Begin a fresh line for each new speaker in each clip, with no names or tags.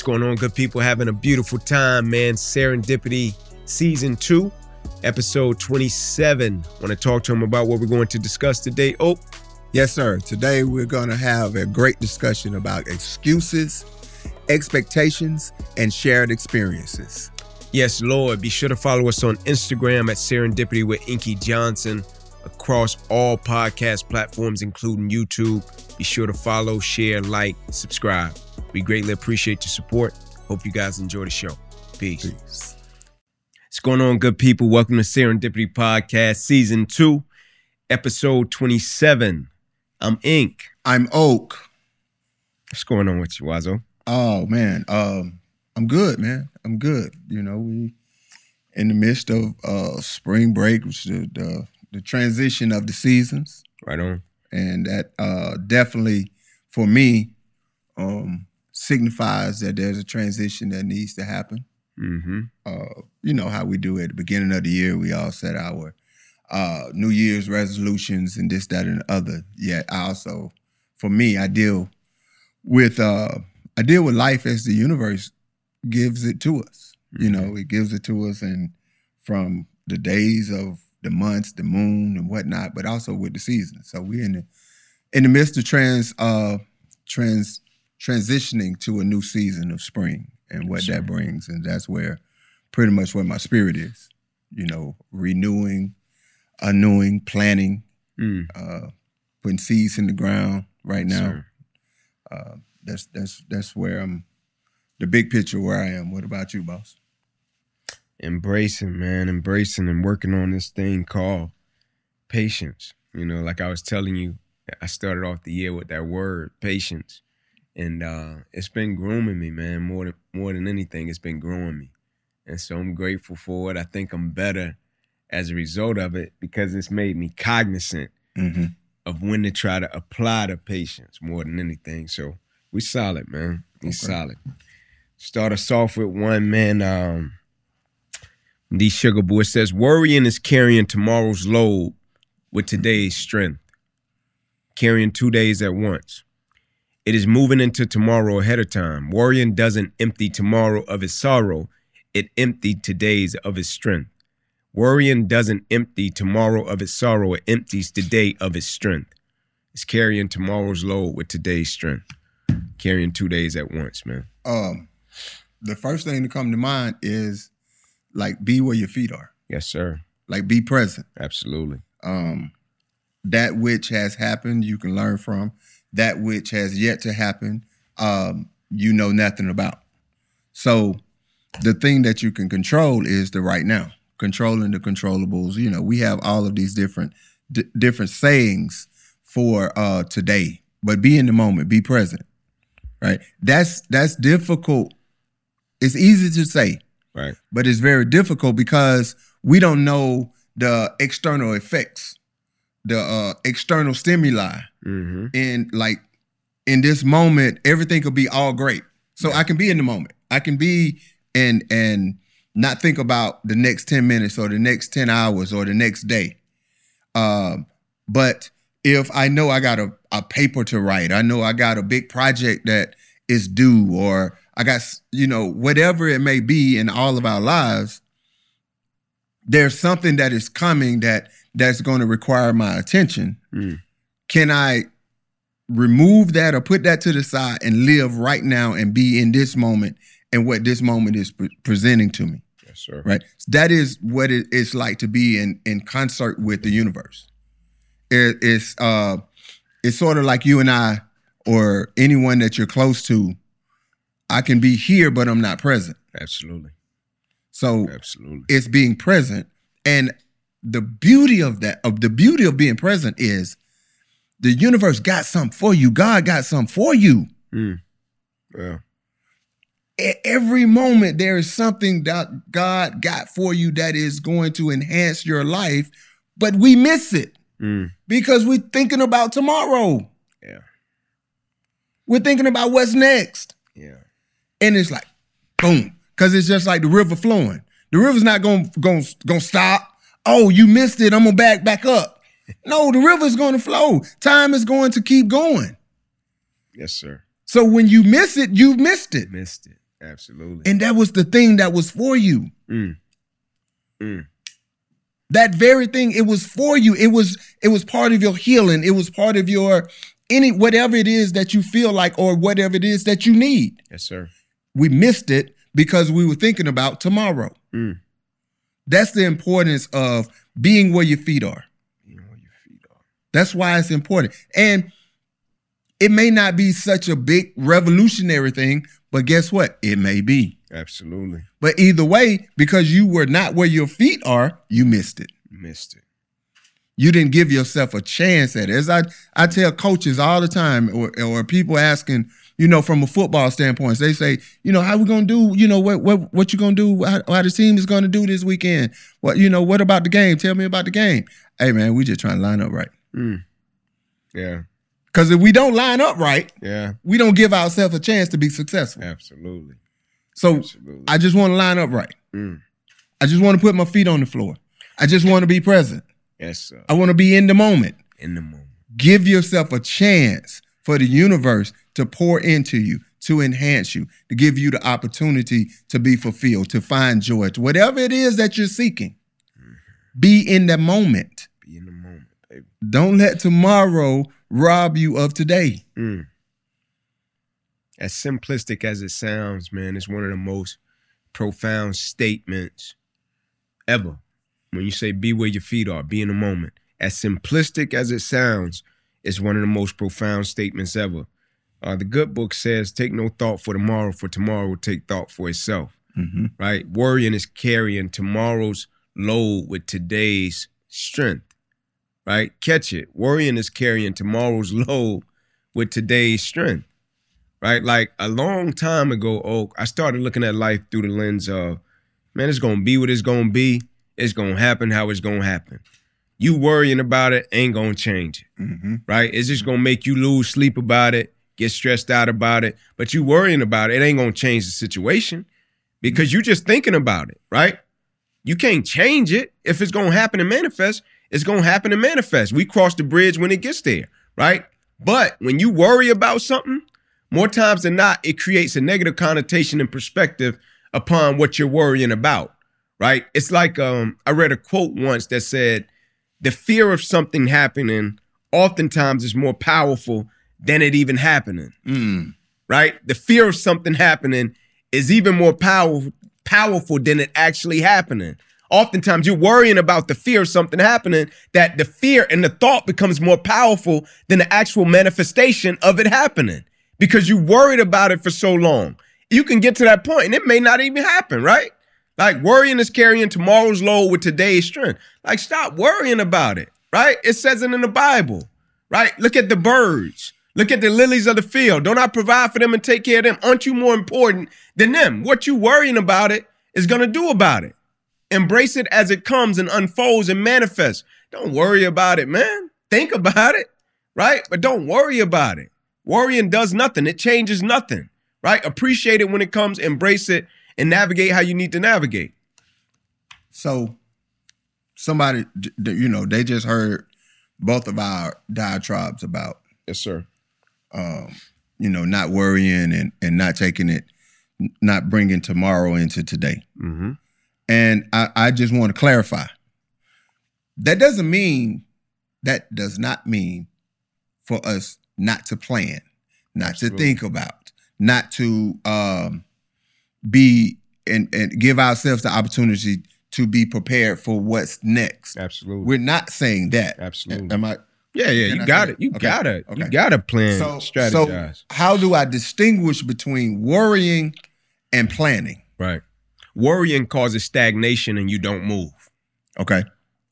What's going on, good people? Having a beautiful time, man. Serendipity Season 2, Episode 27. Want to talk to him about what we're going to discuss today. Oh,
Yes, sir. Today we're going to have a great discussion about excuses, expectations, and shared experiences.
yes, Lord. Be sure to follow us on Instagram at Serendipity with Inky Johnson across all podcast platforms, including YouTube. Be sure to follow, share, like, subscribe. We greatly appreciate your support. Hope you guys enjoy the show. Peace.
Peace.
What's going on, good people? Welcome to Serendipity Podcast, Season 2, Episode 27. I'm Ink.
I'm Oak.
What's going on with you, Wazo?
Oh man, um, I'm good, man. I'm good. You know, we in the midst of uh spring break, which is the the transition of the seasons,
Right on.
and that uh definitely for me um signifies that there's a transition that needs to happen.
Mm-hmm.
uh, you know how we do at the beginning of the year. We all set our uh, New Year's resolutions and this, that, and the other. Yet I also, for me, I deal with uh, I deal with life as the universe gives it to us. You know, it gives it to us, and from the days of the months, the moon, and whatnot, but also with the seasons. So we're in the in the midst of trans uh, trans transitioning to a new season of spring and what
Sure.
that brings, and that's where pretty much where my spirit is. You know, renewing, annewing, planning,
Mm.
uh, putting seeds in the ground right now. Uh, that's that's that's where I'm. The big picture where I am. What about you, boss?
Embracing, man, embracing and working on this thing called patience. You know, like I was telling you, I started off the year with that word, patience. And uh, it's been grooming me, man. More than more than anything, it's been growing me. And so I'm grateful for it. I think I'm better as a result of it because it's made me cognizant
Mm-hmm.
of when to try to apply the patience more than anything. So we solid, man. We
Okay.
solid. Start us off with one man. Um, D Sugar Boy says, "Worrying is carrying tomorrow's load with today's strength, carrying two days at once. It is moving into tomorrow ahead of time. Worrying doesn't empty tomorrow of its sorrow; it emptied today's of its strength." Worrying doesn't empty tomorrow of its sorrow, it empties today of its strength. It's carrying tomorrow's load with today's strength. Carrying two days at once, man.
Um, the first thing to come to mind is like be where your feet are.
Yes, sir.
Like be present.
Absolutely.
um, that which has happened you can learn from that which has yet to happen um, you know nothing about so the thing that you can control is the right now controlling the controllables you know we have all of these different d- different sayings for uh, today but be in the moment be present right that's that's difficult it's easy to say
Right.
but it's very difficult because we don't know the external effects, the uh, external stimuli.
Mm-hmm.
And like in this moment, everything could be all great. So
Yeah.
I can be in the moment. I can be and and not think about the next 10 minutes or the next 10 hours or the next day. Um, but if I know I got a, a paper to write, I know I got a big project that is due, or I got, you know, whatever it may be in all of our lives, there's something that is coming that that's going to require my attention.
Mm.
Can I remove that or put that to the side and live right now and be in this moment and what this moment is pre- presenting to me?
Yes, sir.
right that is what it, it's like to be in in concert with the universe it, it's uh it's sort of like you and i or anyone that you're close to i can be here but i'm not present
Absolutely.
so
Absolutely.
it's being present and the beauty of that of the beauty of being present is the universe got something for you god got something for you
Mm. Yeah.
E- every moment there is something that God got for you that is going to enhance your life, but we miss it
Mm.
because we're thinking about tomorrow.
Yeah.
We're thinking about what's next.
Yeah.
And it's like, boom, because it's just like the river flowing. The river's not going to gonna, going to stop. Oh, you missed it. I'm gonna back back up. No, the river is going to flow. Time is going to keep going.
Yes, sir.
So when you miss it, you've missed it.
Missed it. Absolutely.
And that was the thing that was for you.
Mm. Mm.
That very thing, it was for you. It was it was part of your healing. It was part of your any whatever it is that you feel like or whatever it is that you need.
Yes, sir.
We missed it because we were thinking about tomorrow.
Mm.
That's the importance of being where your feet are.
You know where your feet are.
That's why it's important. And it may not be such a big revolutionary thing, but guess what? It may be.
Absolutely.
But either way, because you were not where your feet are, you missed it.
Missed it.
You didn't give yourself a chance at it. As I, I tell coaches all the time, or, or people asking, you know, from a football standpoint, they say, you know, how we gonna do, you know, what what what you gonna do, how, how the team is gonna do this weekend. What, you know, what about the game? Tell me about the game. Hey man, we just trying to line up right.
Mm. Yeah.
Because if we don't line up right,
Yeah.
we don't give ourselves a chance to be successful.
Absolutely.
So
Absolutely.
I just want to line up right.
Mm.
I just want to put my feet on the floor. I just want to be present.
Yes, sir.
I want to be in the moment.
In the moment.
Give yourself a chance for the universe to pour into you, to enhance you, to give you the opportunity to be fulfilled, to find joy, to whatever it is that you're seeking. Be in the moment.
Be in the moment.
Don't let tomorrow rob you of today.
Mm. As simplistic as it sounds, man, it's one of the most profound statements ever. When you say be where your feet are, be in the moment. As simplistic as it sounds, it's one of the most profound statements ever. Uh, the good book says, take no thought for tomorrow, for tomorrow will take thought for itself.
Mm-hmm.
right? Worrying is carrying tomorrow's load with today's strength, right? Catch it. Worrying is carrying tomorrow's load with today's strength, right? Like a long time ago, Oak, I started looking at life through the lens of, man, it's gonna be what it's gonna be. It's gonna happen how it's gonna happen. You worrying about it ain't gonna change it
Mm-hmm.
right? It's just gonna make you lose sleep about it, get stressed out about it. But you worrying about it, it ain't gonna change the situation because you're just thinking about it, right? You can't change it. If it's gonna happen and manifest, it's gonna happen and manifest. We cross the bridge when it gets there, right? But when you worry about something, more times than not, it creates a negative connotation and perspective upon what you're worrying about, right? It's like um, I read a quote once that said, the fear of something happening oftentimes is more powerful than it even happening,
Mm.
right? The fear of something happening is even more powerful powerful than it actually happening. Oftentimes you're worrying about the fear of something happening that the fear and the thought becomes more powerful than the actual manifestation of it happening because you worried about it for so long. You can get to that point and it may not even happen, right? Like worrying is carrying tomorrow's load with today's strength. Like stop worrying about it, right? It says it in the Bible, right? Look at the birds. Look at the lilies of the field. Don't I provide for them and take care of them? Aren't you more important than them? What you worrying about it is going to do about it. Embrace it as it comes and unfolds and manifests. Don't worry about it, man. Think about it, right? But don't worry about it. Worrying does nothing. It changes nothing, right? Appreciate it when it comes, embrace it, and navigate how you need to navigate.
So, somebody, you know, they just heard both of our diatribes about,
Yes, sir.
Um, you know, not worrying and and not taking it, not bringing tomorrow into today.
Mm-hmm.
And I, I just want to clarify. That doesn't mean, that does not mean for us not to plan, not
Absolutely.
to think about, not to um, be and, and give ourselves the opportunity to be prepared for what's next.
Absolutely.
We're not saying that.
Absolutely.
Am I?
Yeah, yeah, you got it. You?
Okay.
got it. You got to plan,
So,
strategize.
so how do I distinguish between worrying and planning?
right. Worrying causes stagnation and you don't move.
Okay.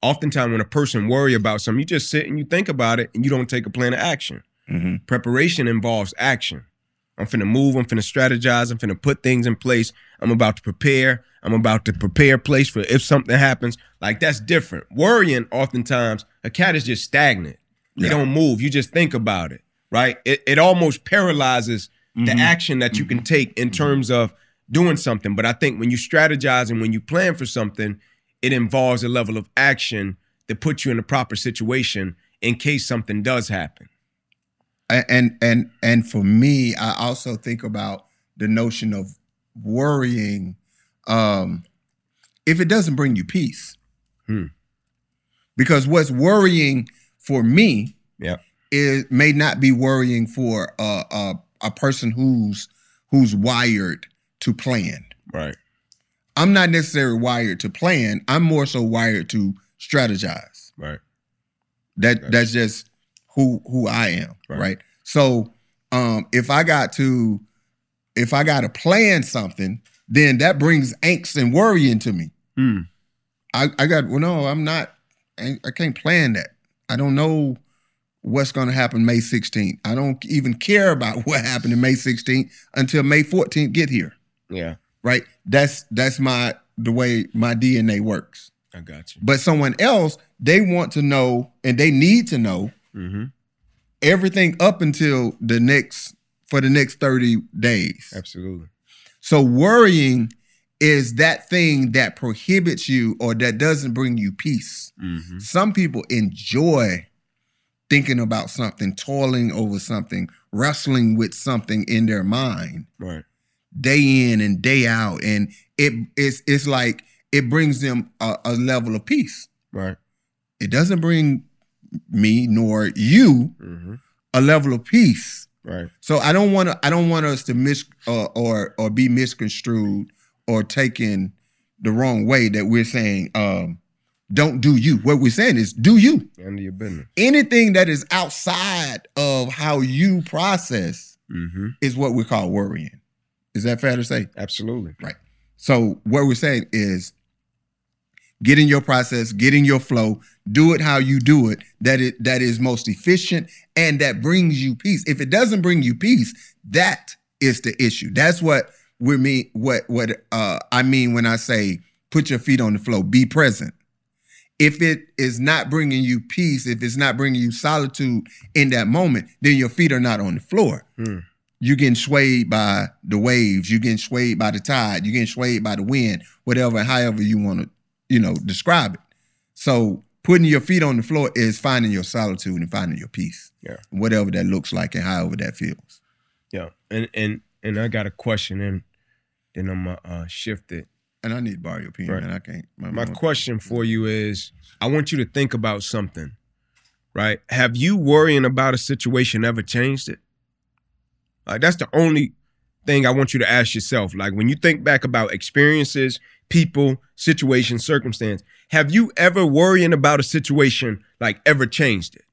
Oftentimes, when a person worry about something, you just sit and you think about it and you don't take a plan of action.
Mm-hmm.
Preparation involves action. I'm finna move. I'm finna strategize. I'm finna put things in place. I'm about to prepare. I'm about to prepare a place for if something happens. Like that's different. Worrying, oftentimes, a cat is just stagnant.
Yeah.
don't move. You just think about it, right? It, it almost paralyzes the
Mhm.
action that you can take in terms of doing something. But I think when you strategize and when you plan for something, it involves a level of action that puts you in the proper situation in case something does happen.
And and and for me i also think about the notion of worrying um, if it doesn't bring you peace.
Hmm.
Because what's worrying for me
Yeah.
is may not be worrying for a, a a person who's who's wired to plan.
Right.
I'm not necessarily wired to plan. I'm more so wired to strategize.
Right.
That that's just who who I am,
Right.
right? So um if I got to if I got to plan something, then that brings angst and worry into me.
Hmm.
I I got well no, I'm not I, I can't plan that. I don't know what's going to happen May 16th. I don't even care about what happened in May 16th until May 14th get here,
Yeah.
right? That's that's my the way my DNA works.
I got you.
But someone else, they want to know and they need to know
Mm-hmm.
everything up until the next for the next 30 days.
Absolutely.
So worrying is that thing that prohibits you or that doesn't bring you peace.
Mm-hmm.
Some people enjoy thinking about something, toiling over something, wrestling with something in their mind
Right.
day in and day out and it it's it's like it brings them a, a level of peace.
Right.
It doesn't bring me nor you
Mm-hmm.
a level of peace.
Right.
So I don't want to. I don't want us to mis uh, or or be misconstrued or taken the wrong way that we're saying. Um, don't do you. What we're saying is do you.
End your business.
Anything that is outside of how you process
Mm-hmm.
is what we call worrying. Is that fair to say?
Absolutely. Right.
So what we're saying is get in your process, get in your flow, do it how you do it, that it that is most efficient and that brings you peace. If it doesn't bring you peace, that is the issue. That's what we me what what uh I mean when I say put your feet on the floor, be present. If it is not bringing you peace, if it's not bringing you solitude in that moment, then your feet are not on the floor
Hmm.
you're getting swayed by the waves, you're getting swayed by the tide, you're getting swayed by the wind, whatever, however you want to, you know, describe it. So putting your feet on the floor is finding your solitude and finding your peace.
Yeah.
Whatever that looks like and however that feels.
Yeah. And and and I got a question and then I'm gonna uh, shift it.
And I need to borrow your pen,
Right.
man. I can't. My,
My question for you is I want you to think about something, right? Have you worrying about a situation ever changed it? Like that's the only thing I want you to ask yourself. Like when you think back about experiences, people, situations, circumstance, have you ever worrying about a situation like ever changed it?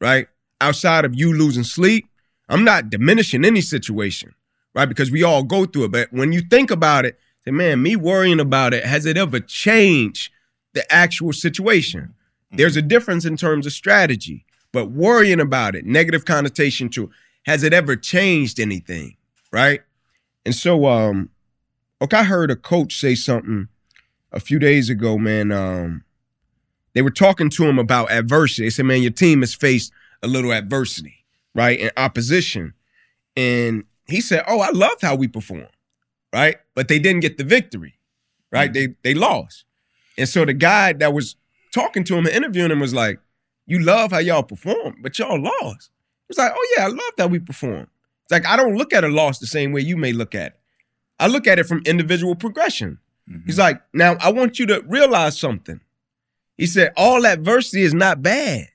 Right? Outside of you losing sleep, I'm not diminishing any situation, right? Because we all go through it. But when you think about it, say, man, me worrying about it, has it ever changed the actual situation? There's a difference in terms of strategy, but worrying about it, negative connotation to, has it ever changed anything? Right? And so, um, okay, I heard a coach say something a few days ago, man. Um, they were talking to him about adversity. They said, man, your team has faced a little adversity, right? And opposition. And he said, Oh, I loved how we performed, right? But they didn't get the victory, right? They they lost. And so the guy that was talking to him and interviewing him was like, You love how y'all performed, but y'all lost. He was like, Oh, yeah, I love that we performed. It's like I don't look at a loss the same way you may look at it. I look at it from individual progression.
Mhm.
He's like, now I want you to realize something. He said, all adversity is not bad.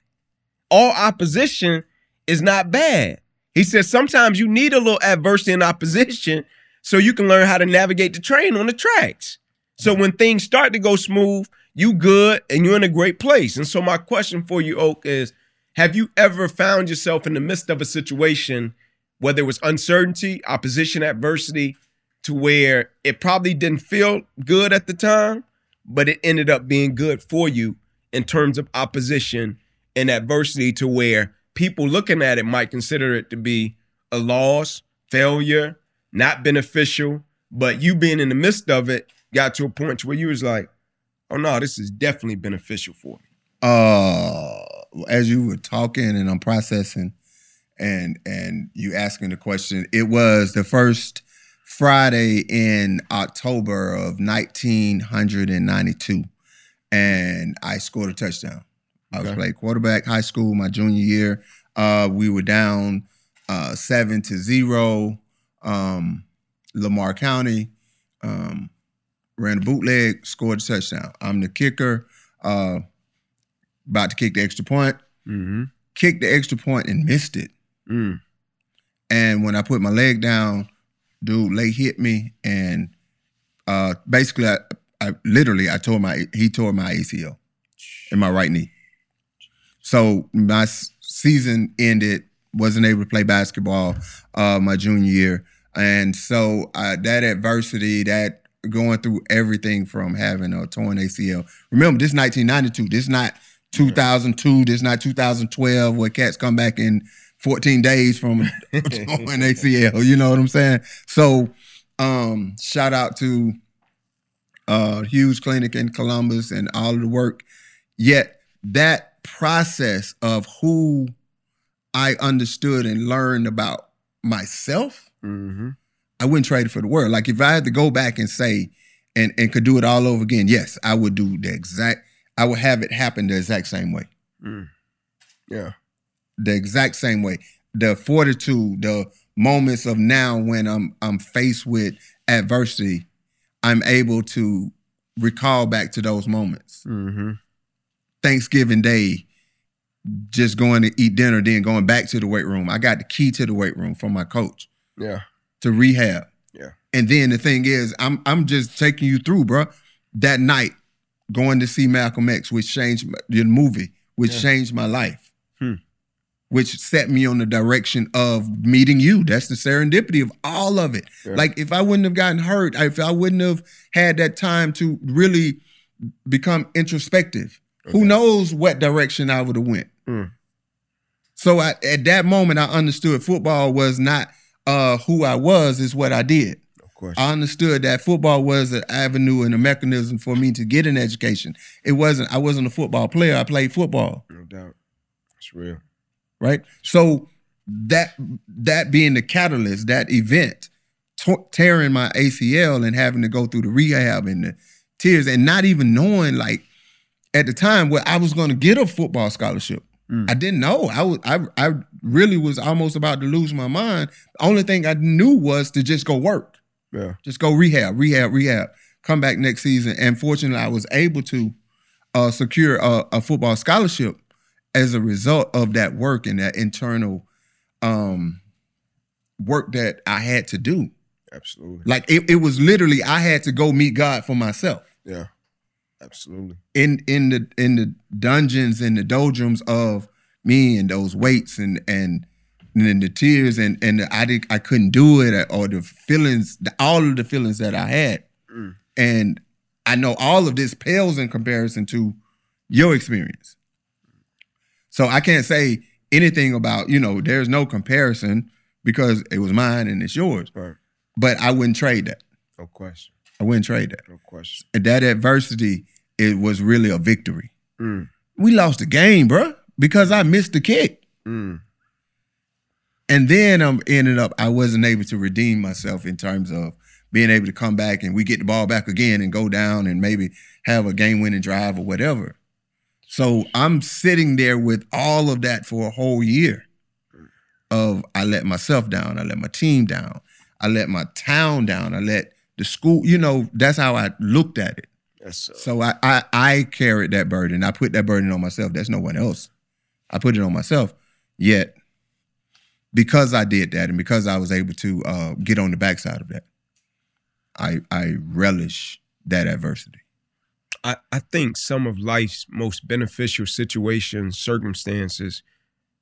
All opposition is not bad. He says sometimes you need a little adversity and opposition so you can learn how to navigate the train on the tracks. So when things start to go smooth, you good and you're in a great place. And so my question for you, Oak, is have you ever found yourself in the midst of a situation, whether it was uncertainty, opposition, adversity, to where it probably didn't feel good at the time, but it ended up being good for you in terms of opposition and adversity to where people looking at it might consider it to be a loss, failure, not beneficial, but you being in the midst of it got to a point to where you was like, oh no, this is definitely beneficial for me.
uh as you were talking and I'm processing and and you asking the question, it was the first Friday in October of 1992 and I scored a touchdown. I was
Okay.
playing quarterback high school my junior year. Uh we were down uh 7 to 0 um Lamar County Um, ran a bootleg, scored a touchdown. I'm the kicker. Uh, about to kick the extra point.
Mm-hmm.
Kicked the extra point and missed it.
Mm.
And when I put my leg down, dude, leg hit me, and uh, basically, I, I literally I tore my he tore my ACL in my right knee. So my season ended. Wasn't able to play basketball uh, my junior year, and so uh, that adversity, that going through everything from having a torn ACL. Remember, this 1992. This not 2002. This not 2012, where cats come back in 14 days from a torn ACL. You know what I'm saying? So, um, shout out to uh, Hughston Clinic in Columbus and all of the work. Yet that process of who I understood and learned about myself,
Mm-hmm.
I wouldn't trade it for the world. Like if I had to go back and say and and could do it all over again, yes, I would do the exact. I would have it happen the exact same way,
Mm. Yeah.
the exact same way. The fortitude, the moments of now when I'm I'm faced with adversity, I'm able to recall back to those moments.
Mm-hmm.
Thanksgiving Day, just going to eat dinner, then going back to the weight room. I got the key to the weight room from my coach
Yeah.
to rehab.
Yeah.
And then the thing is, I'm I'm just taking you through, bro. That night, going to see Malcolm X, which changed my, the movie, which
Yeah.
changed my life,
Hmm.
which set me on the direction of meeting you. That's the serendipity of all of it.
Yeah.
Like if I wouldn't have gotten hurt, if I wouldn't have had that time to really become introspective, who knows what direction I would have went.
Hmm.
So I, at that moment, I understood football was not uh, who I was; is what I did.
Of course.
I understood that football was an avenue and a mechanism for me to get an education. It wasn't. I wasn't a football player. I played football,
no doubt. It's real.
right? So that that being the catalyst, that event, to- tearing my ACL and having to go through the rehab and the tears, and not even knowing like at the time where I was going to get a football scholarship.
Mm.
I didn't know. I was. I. I really was almost about to lose my mind. The only thing I knew was to just go work.
Yeah.
just go rehab, rehab, rehab. Come back next season, and fortunately, I was able to uh, secure a, a football scholarship as a result of that work and that internal um, work that I had to do.
Absolutely.
Like it, it was literally, I had to go meet God for myself
Yeah. Absolutely.
in in the in the dungeons and the doldrums of me and those weights and and and then the tears and and the, I did I couldn't do it or the feelings the, all of the feelings that I had
Mm.
and I know all of this pales in comparison to your experience so I can't say anything about you know there's no comparison because it was mine and it's yours
Right.
but I wouldn't trade that
No question.
I wouldn't trade that
No question.
and that adversity it was really a victory
Mm.
we lost the game, bruh, because I missed the kick.
Mm.
And then I'm ended up I wasn't able to redeem myself in terms of being able to come back and we get the ball back again and go down and maybe have a game winning drive or whatever. So I'm sitting there with all of that for a whole year of I let myself down, I let my team down, I let my town down, I let the school, you know, that's how I looked at it.
That's uh,
So I, I I carried that burden. I put that burden on myself. There's no one else. I put it on myself. Yet, because I did that, and because I was able to uh, get on the backside of that, I I relish that adversity.
I, I think some of life's most beneficial situations, circumstances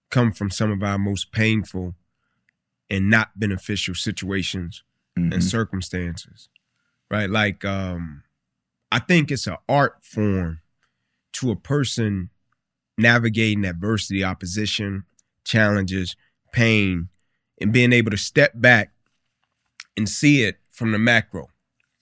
come from some of our most painful and not beneficial situations and
Mhm.
circumstances. Right? Like um I think it's an art form to a person navigating adversity, opposition, challenges, pain, and being able to step back and see it from the macro,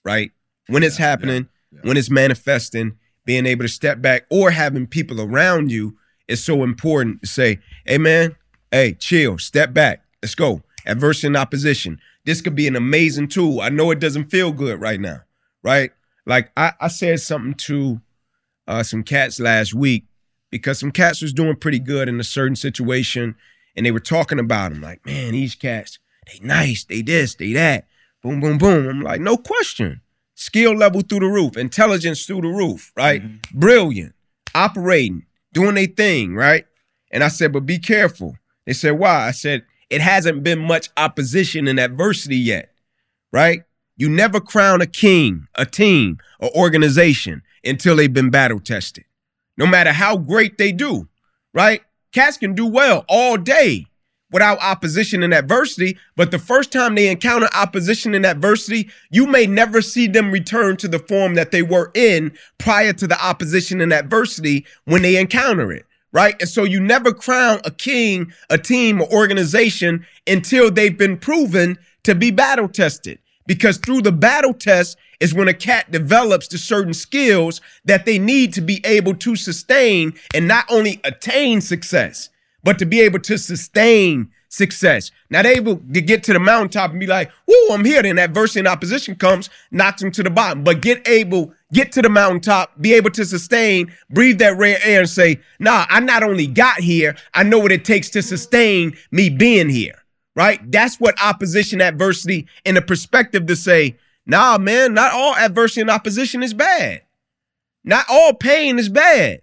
right? When it's
Yeah, yeah,
happening,
yeah.
when it's manifesting, being able to step back or having people around you is so important to say, hey man, hey, chill, step back, let's go. Adversity and opposition. This could be an amazing tool. I know it doesn't feel good right now, right? Like I, I said something to uh, some cats last week because some cats was doing pretty good in a certain situation and they were talking about them like, man, these cats, they nice, they this, they that, boom, boom, boom. I'm like, no question. skill level through the roof, intelligence through the roof, right? Mm-hmm. Brilliant, operating, doing a thing, right? And I said, but be careful. They said, why? I said, it hasn't been much opposition and adversity yet, right? You never crown a king, a team, or organization until they've been battle tested. No matter how great they do, right? Cats can do well all day without opposition and adversity, but the first time they encounter opposition and adversity, you may never see them return to the form that they were in prior to the opposition and adversity when they encounter it right? And so you never crown a king, a team, or organization until they've been proven to be battle tested. Because through the battle test is when a cat develops the certain skills that they need to be able to sustain and not only attain success, but to be able to sustain success. Now they able to get to the mountaintop and be like, "Whoa, I'm here." Then adversity and opposition comes, knocks them to the bottom. But get able, get to the mountaintop, be able to sustain, breathe that rare air, and say, "Nah, I not only got here, I know what it takes to sustain me being here." Right? That's what opposition, adversity, and the perspective to say, "Nah, man, not all adversity and opposition is bad. Not all pain is bad."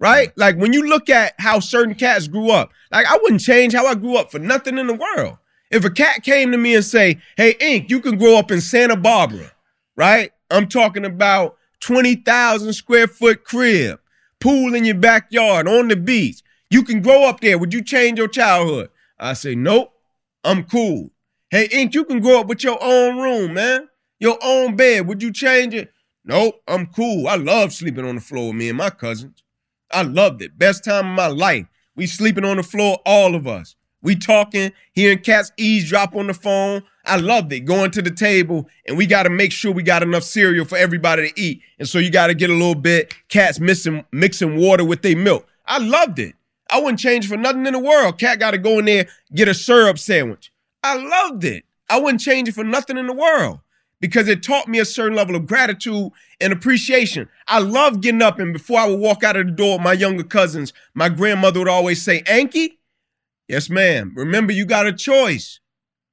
right? Like when you look at how certain cats grew up, like I wouldn't change how I grew up for nothing in the world. If a cat came to me and say, "Hey, Ink, you can grow up in Santa Barbara," right? I'm talking about twenty thousand square foot crib, pool in your backyard, on the beach. You can grow up there. Would you change your childhood? I say, nope. I'm cool. Hey, Ink, you can grow up with your own room, man. Your own bed. Would you change it? Nope. I'm cool. I love sleeping on the floor with me and my cousins. I loved it. Best time of my life. We sleeping on the floor, all of us. We talking, hearing cats eavesdrop on the phone. I loved it. Going to the table, and we got to make sure we got enough cereal for everybody to eat. And so you got to get a little bit. Cats mixing mixing water with their milk. I loved it. I wouldn't change for nothing in the world. Cat got to go in there get a syrup sandwich. I loved it. I wouldn't change it for nothing in the world because it taught me a certain level of gratitude and appreciation. I love getting up and before I would walk out of the door, my younger cousins, my grandmother would always say, Inky, yes, ma'am. Remember, you got a choice.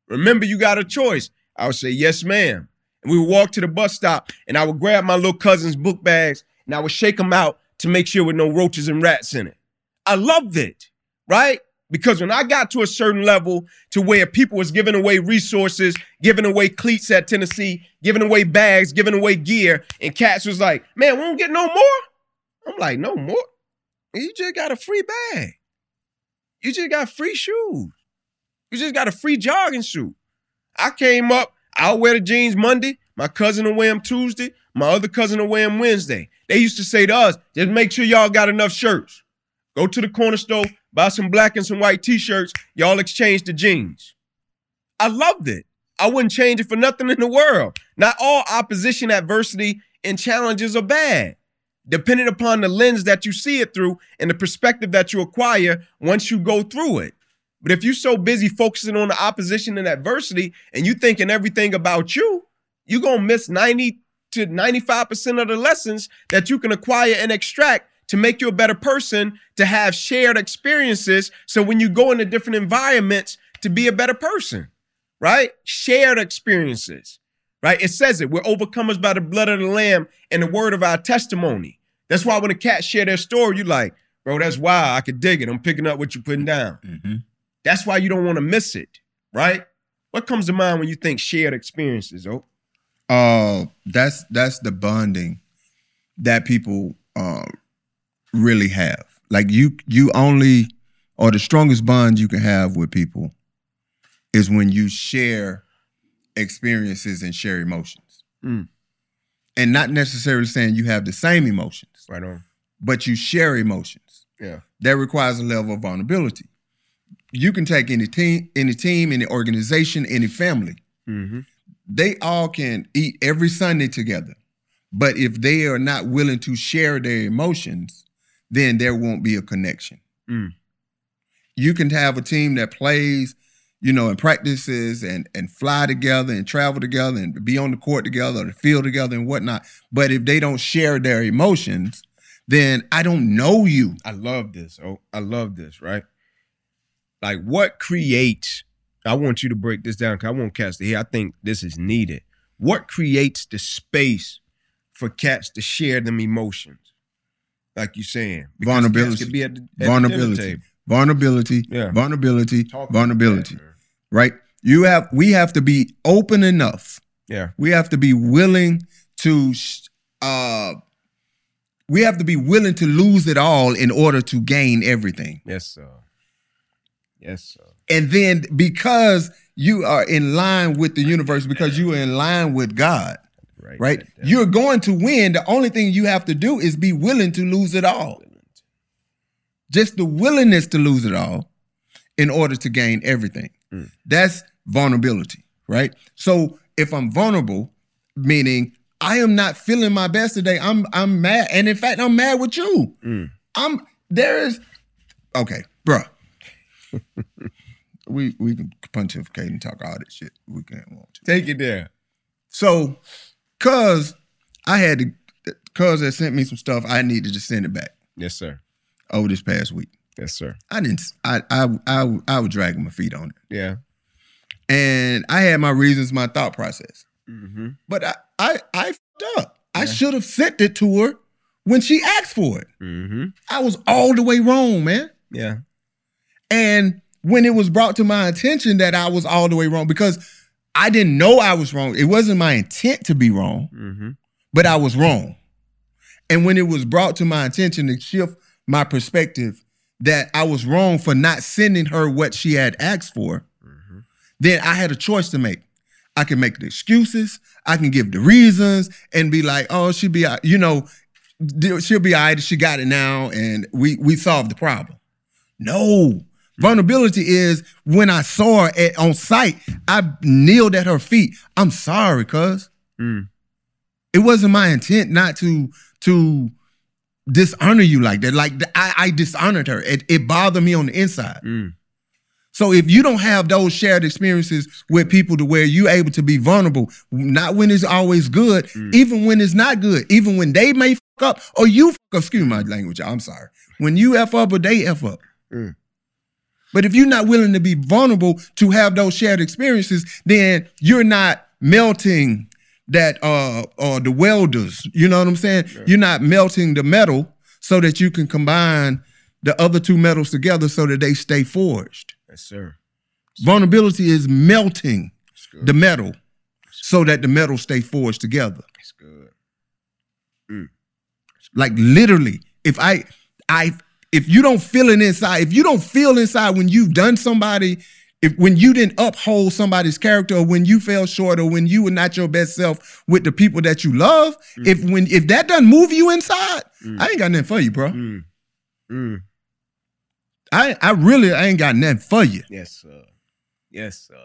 Remember, you got a choice. I would say, yes, ma'am. And we would walk to the bus stop and I would grab my little cousin's book bags and I would shake them out to make sure with no roaches and rats in it. I loved it, right? Because when I got to a certain level to where people was giving away resources, giving away cleats at Tennessee, giving away bags, giving away gear, and cats was like, man, we don't get no more. I'm like, no more. You just got a free bag. You just got free shoes. You just got a free jogging suit. I came up, I'll wear the jeans Monday. My cousin will wear them Tuesday. My other cousin will wear them Wednesday. They used to say to us, just make sure y'all got enough shirts. Go to the corner store, buy some black and some white t-shirts, y'all exchange the jeans. I loved it. I wouldn't change it for nothing in the world. Not all opposition, adversity, and challenges are bad. Depending upon the lens that you see it through and the perspective that you acquire once you go through it. But if you're so busy focusing on the opposition and adversity and you thinking everything about you, you're gonna miss 90 to 95% of the lessons that you can acquire and extract to make you a better person, to have shared experiences. So when you go into different environments, to be a better person, right? Shared experiences, right? It says it. We're overcomers by the blood of the Lamb and the word of our testimony. That's why when a cat share their story, you like, bro, that's why I could dig it. I'm picking up what you're putting down. Mm-hmm. That's why you don't want to miss it, right? What comes to mind when you think shared experiences, oh?
Uh, that's that's the bonding that people uh, really have. Like you you only or the strongest bond you can have with people is when you share experiences and share emotions. Mm. And not necessarily saying you have the same emotions.
Right on.
But you share emotions.
Yeah.
That requires a level of vulnerability. You can take any team, any team, any organization, any family. Mm-hmm. They all can eat every Sunday together. But if they are not willing to share their emotions, then there won't be a connection. Mm. You can have a team that plays, you know, and practices and and fly together and travel together and be on the court together or the field together and whatnot. But if they don't share their emotions, then I don't know you.
I love this. Oh, I love this, right? Like what creates, I want you to break this down because I won't cast it here. I think this is needed. what creates the space for cats to share them emotions? Like you're saying,
Vulnerability.
could be at the, at
Vulnerability.
table.
Vulnerability,
Yeah.
vulnerability,
Talk
vulnerability.
that,
right? You have we have to be open enough.
Yeah.
We have to be willing to sh- uh we have to be willing to lose it all in order to gain everything.
Yes, sir. Yes, sir.
And then because you are in line with the universe because you are in line with God,
Right.
right? You're going to win. The only thing you have to do is be willing to lose it all. Just the willingness to lose it all in order to gain everything.
Mm.
That's vulnerability, right? So if I'm vulnerable, meaning I am not feeling my best today, I'm I'm mad, and in fact, I'm mad with you.
Mm.
I'm there is okay, bruh. we we can pontificate and talk all this shit. We can want to.
Take it there.
So, cause I had to, cause that sent me some stuff, I needed to send it back
Yes, sir.
over this past week.
Yes, sir.
I didn't. I I I I was dragging my feet on it,
Yeah.
and I had my reasons, my thought process.
Mm-hmm.
But I I I fucked up. I should have sent it to her when she asked for it.
Mm-hmm.
I was all the way wrong, man.
Yeah.
And when it was brought to my attention that I was all the way wrong, because I didn't know I was wrong. It wasn't my intent to be wrong.
Mm-hmm.
but I was wrong. And when it was brought to my attention to shift my perspective that I was wrong for not sending her what she had asked for,
Mm-hmm.
then I had a choice to make. I can make the excuses, I can give the reasons and be like, oh, she'll be, you know, she'll be all right, she got it now, and we we solved the problem. No. Vulnerability is when I saw her at, on site, I kneeled at her feet. I'm sorry, cuz
Mm.
it wasn't my intent not to to dishonor you like that. Like I, I dishonored her. It, it bothered me on the inside.
Mm.
So if you don't have those shared experiences with people to where you're able to be vulnerable, not when it's always good,
Mm.
even when it's not good, even when they may fuck up or you fuck up, excuse my language, I'm sorry. When you F up or they F up.
Mm.
But if you're not willing to be vulnerable to have those shared experiences, then you're not melting that uh or the welders. You know what I'm saying?
Yeah.
You're not melting the metal so that you can combine the other two metals together so that they stay forged.
Yes, sir.
Vulnerability is melting the metal so that the metal stay forged together.
That's good.
Like literally, if I I if you don't feel it inside, if you don't feel inside when you've done somebody, if when you didn't uphold somebody's character or when you fell short or when you were not your best self with the people that you love, if when if that doesn't move you inside,
Mm.
I ain't got nothing for you, bro.
Mm. Mm.
I I really I ain't got nothing for you.
Yes, sir. Yes, sir.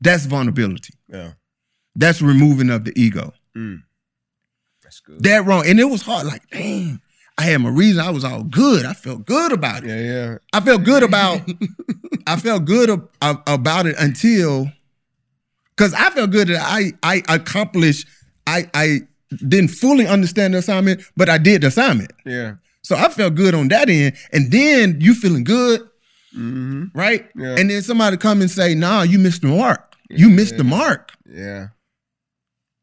That's vulnerability.
Yeah.
That's removing of the ego.
Mm. That's good.
That wrong. And it was hard. Like, dang, I had my reason. I was all good. I felt good about it.
yeah, yeah.
I felt good about. I felt good ab- ab- about it until, because I felt good that I I accomplished. I I didn't fully understand the assignment, but I did the assignment.
Yeah.
So I felt good on that end. And then you feeling good,
Mm-hmm.
right?
Yeah.
And then somebody come and say, "Nah, you missed the mark. You missed the mark."
Yeah.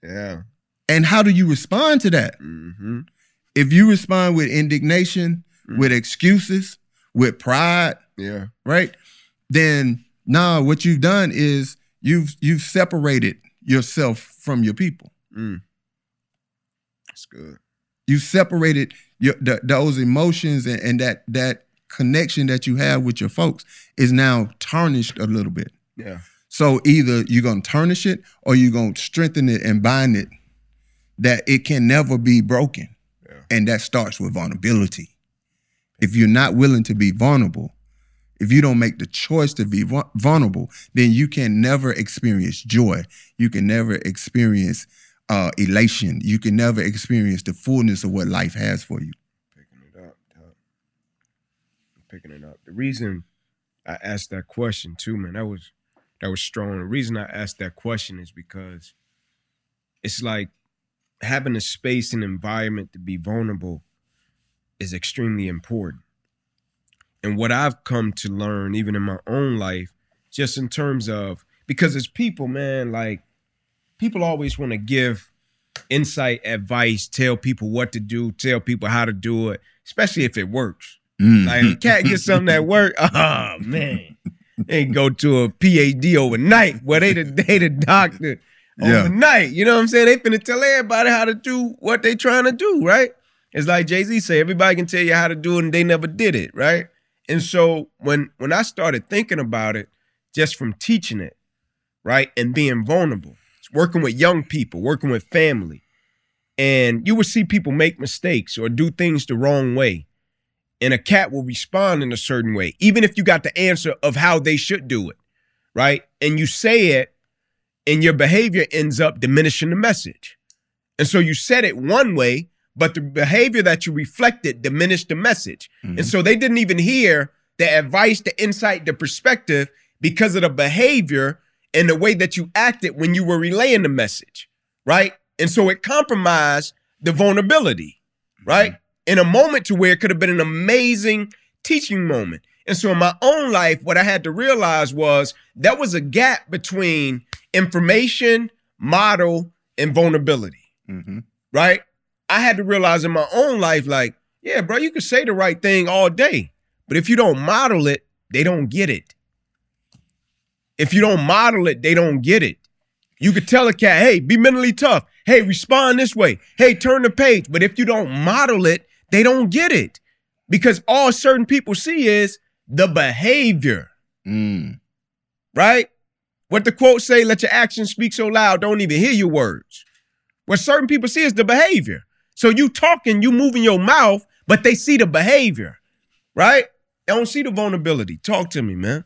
Yeah.
And how do you respond to that?
Mm-hmm.
If you respond with indignation,
Mm.
with excuses, with pride,
Yeah.
right? Then nah, what you've done is you've you've separated yourself from your people.
Mm. That's good.
You've separated your the, those emotions and, and that that connection that you have with your folks is now tarnished a little bit.
Yeah.
So either you're gonna tarnish it or you're gonna strengthen it and bind it that it can never be broken. And that starts with vulnerability. If you're not willing to be vulnerable, if you don't make the choice to be vulnerable, then you can never experience joy. You can never experience uh, elation. You can never experience the fullness of what life has for you.
Picking it up. Doc. I'm picking it up. The reason I asked that question too, man, that was that was strong. The reason I asked that question is because it's like having a space and environment to be vulnerable is extremely important. And what I've come to learn, even in my own life, just in terms of because as people, man, like people always want to give insight, advice, tell people what to do, tell people how to do it, especially if it works.
Mm.
Like can't get something that work. Oh man. They go to a PhD overnight. Well, they the they the doctor
Yeah.
overnight. You know what I'm saying? They finna tell everybody how to do what they trying to do, right? It's like Jay-Z say, everybody can tell you how to do it and they never did it, right? And so when when I started thinking about it, just from teaching it, right, and being vulnerable, working with young people, working with family, and you will see people make mistakes or do things the wrong way and a cat will respond in a certain way, even if you got the answer of how they should do it, right? And you say it, and your behavior ends up diminishing the message. And so you said it one way, but the behavior that you reflected diminished the message.
Mhm.
And so they didn't even hear the advice, the insight, the perspective because of the behavior and the way that you acted when you were relaying the message, right? And so it compromised the vulnerability, right? In a moment to where it could have been an amazing teaching moment. And so in my own life, what I had to realize was that was a gap between information, model, and vulnerability
Mhm.
right? I had to realize in my own life, like, yeah, bro, you can say the right thing all day, but if you don't model it, they don't get it. If you don't model it, they don't get it. You could tell a cat, hey, be mentally tough. Hey, respond this way. Hey, turn the page. But if you don't model it, they don't get it. Because all certain people see is the behavior,
Mm.
right? What the quote say, let your actions speak so loud, don't even hear your words. What certain people see is the behavior. So you talking, you moving your mouth, but they see the behavior, right? They don't see the vulnerability. Talk to me, man.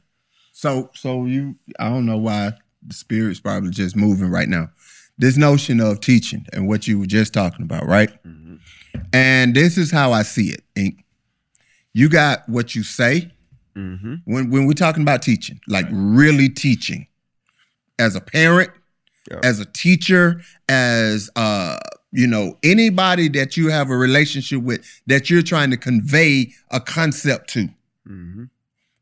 So, so you, I don't know why the spirit's probably just moving right now. This notion of teaching and what you were just talking about, right? And this is how I see it. Ink. You got what you say
Mm-hmm.
when when we're talking about teaching, like really teaching, as a parent,
Yeah.
as a teacher, as uh, you know, anybody that you have a relationship with that you're trying to convey a concept to.
Mm-hmm.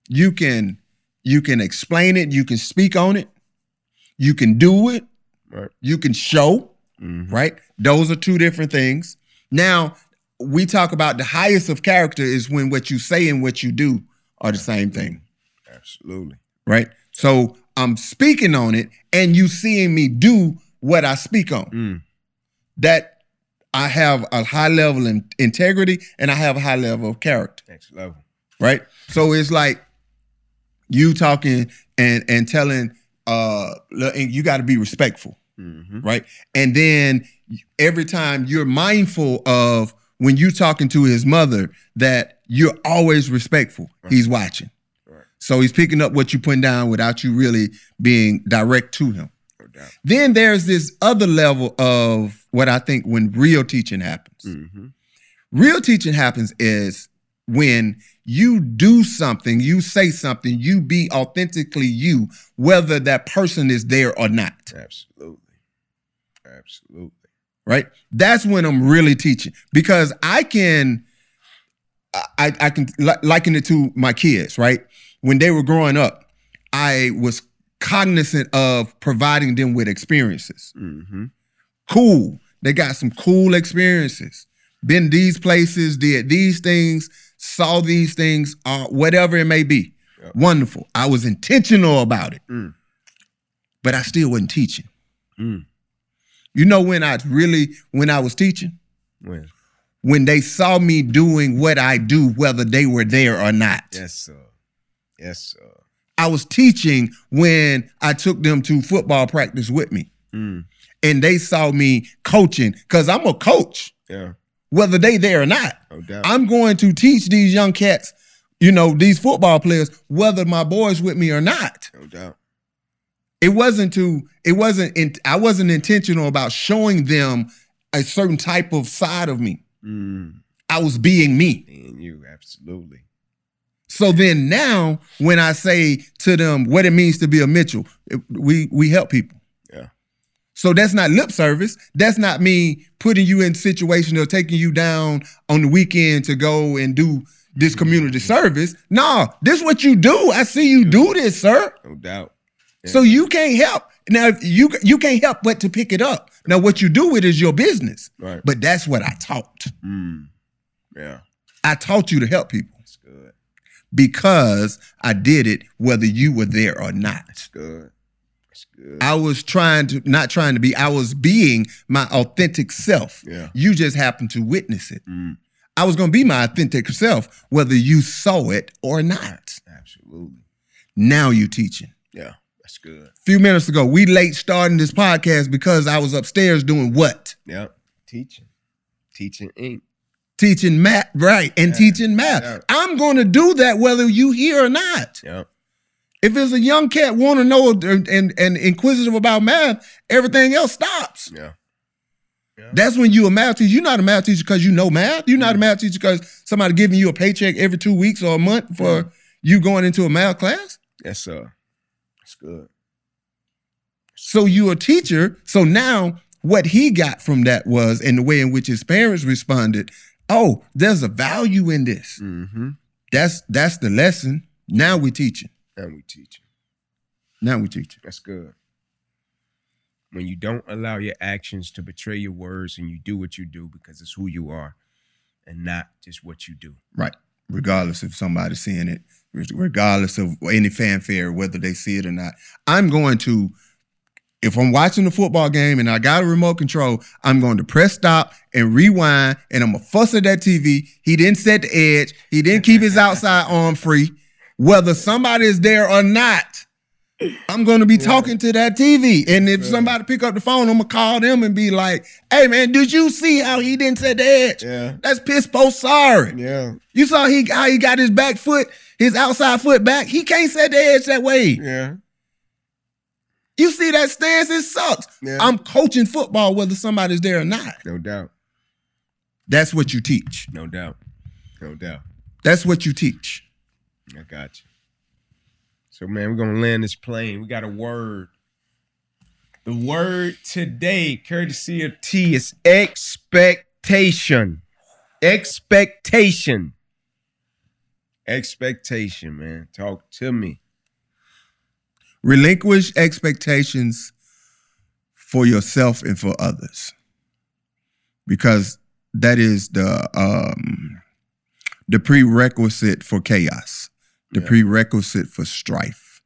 you can you can explain it you can speak on it you can do it
Right.
you can show
Mm-hmm.
right those are two different things now we talk about the highest of character is when what you say and what you do are the same thing
Absolutely.
right so i'm speaking on it and you seeing me do what i speak on
Mm.
that i have a high level in integrity and i have a high level of character
Next level.
right? So it's like you talking and and telling uh and you got to be respectful,
Mm-hmm.
right? And then every time you're mindful of when you're talking to his mother that you're always respectful.
Right.
He's watching. So he's picking up what you're putting down without you really being direct to him.
No.
Then there's this other level of what I think when real teaching happens.
Mm-hmm.
Real teaching happens is when you do something, you say something, you be authentically you, whether that person is there or not.
Absolutely. Absolutely.
Right? That's when I'm really teaching because I can, I, I can liken it to my kids. Right? When they were growing up, I was cognizant of providing them with experiences.
Mm-hmm.
cool. They got some cool experiences. Been these places, did these things, saw these things, uh, whatever it may be.
Yep.
Wonderful. I was intentional about it,
Mm.
but I still wasn't teaching.
Mm.
You know when I really when I was teaching
When?
when they saw me doing what I do, whether they were there or not.
Yes, sir. Yes, sir.
I was teaching when I took them to football practice with me,
Mm.
and they saw me coaching because I'm a coach,
Yeah.
whether they there or not.
No doubt.
I'm going to teach these young cats, you know, these football players, whether my boys with me or not.
no doubt.
It wasn't to, it wasn't, in, I wasn't intentional about showing them a certain type of side of me.
Mm.
I was being me.
And you, absolutely.
So then now, when I say to them what it means to be a Mitchell, it- we we help people.
Yeah.
So that's not lip service. That's not me putting you in situation or taking you down on the weekend to go and do this community service. No, this what you do. I see you do this, sir.
No doubt. Yeah.
So you can't help. Now if you you can't help but to pick it up. Now what you do with it is your business.
Right.
But that's what I taught.
Mm. Yeah.
I taught you to help people. Because I did it whether you were there or not.
That's good. That's good.
I was trying to not trying to be, I was being my authentic self.
Yeah.
You just happened to witness it.
Mm.
I was going to be my authentic self whether you saw it or not.
Absolutely.
Now you teaching.
Yeah. That's good.
A few minutes ago, we late starting this podcast because I was upstairs doing what?
Yeah. Teaching. Teaching Inky.
Teaching math, right? And
Yeah,
teaching math.
yeah.
I'm going to do that whether you hear or not.
Yeah.
If it's a young cat want to know and, and, and inquisitive about math, everything else stops.
Yeah.
That's when you a math teacher. You're not a math teacher because you know math. You're not a math teacher because somebody giving you a paycheck every two weeks or a month for
Mm.
you going into a math class.
Yes, sir. That's good.
So you a teacher. So now what he got from that was, and the way in which his parents responded, oh, there's a value in this.
Mm-hmm.
That's that's the lesson. Now we're teaching.
And we teaching.
Now we teaching.
That's good. When you don't allow your actions to betray your words and you do what you do because it's who you are and not just what you do.
Right. Regardless if somebody's seeing it, regardless of any fanfare, whether they see it or not. I'm going to, if I'm watching the football game and I got a remote control, I'm going to press stop and rewind and I'm going to fuss at that TV. He didn't set the edge, he didn't keep his outside arm free. Whether somebody is there or not, I'm going to be talking to that TV. And if somebody pick up the phone, I'm going to call them and be like, hey, man, did you see how he didn't set the edge?
Yeah.
That's piss post sorry.
Yeah.
You saw he how he got his back foot, his outside foot back. He can't set the edge that way.
Yeah.
You see that stance? It sucks.
Yeah.
I'm coaching football whether somebody's there or not.
No doubt.
That's what you teach.
No doubt. No doubt.
That's what you teach.
I got you. So, man, we're gonna land this plane. We got a word. The word today, courtesy of T, is expectation. Expectation. Expectation, man. Talk to me.
Relinquish expectations for yourself and for others. Because that is the um the prerequisite for chaos, the
Yeah.
prerequisite for strife.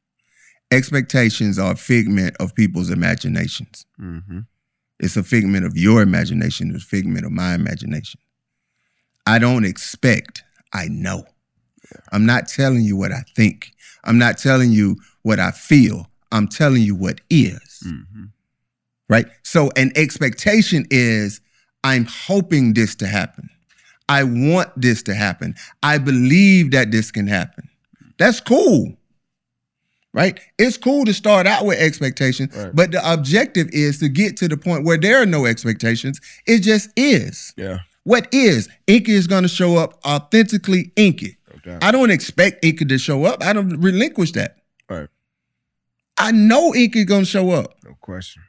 Expectations are a figment of people's imaginations.
Mm-hmm.
It's a figment of your imagination, it's a figment of my imagination. I don't expect, I know. I'm not telling you what I think. I'm not telling you what I feel. I'm telling you what is,
Mm-hmm.
right? So, an expectation is I'm hoping this to happen. I want this to happen. I believe that this can happen. That's cool. Right? It's cool to start out with expectations,
Right.
but the objective is to get to the point where there are no expectations. It just is.
Yeah.
What is? Inky is going to show up authentically Inky.
Doubt.
I don't expect Inky to show up. I don't relinquish that. I know Inky going to show up.
No question.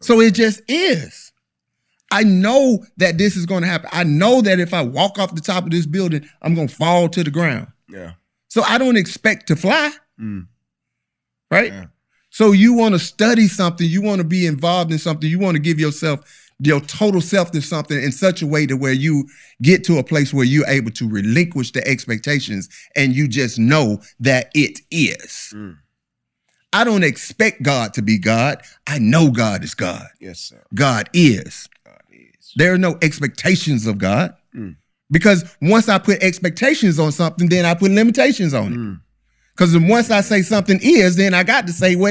So it just is. I know that this is going to happen. I know that if I walk off the top of this building, I'm going to fall to the ground.
Yeah.
So I don't expect to fly,
Mm.
right?
Yeah.
So you want to study something, you want to be involved in something, you want to give yourself your total self to something in such a way to where you get to a place where you're able to relinquish the expectations and you just know that it is.
Mm.
I don't expect God to be God. I know God is God.
Yes, sir.
God is.
God is.
There are no expectations of God.
Mm.
Because once I put expectations on something, then I put limitations on it.
Mm.
Because once I say something is, then I got to say what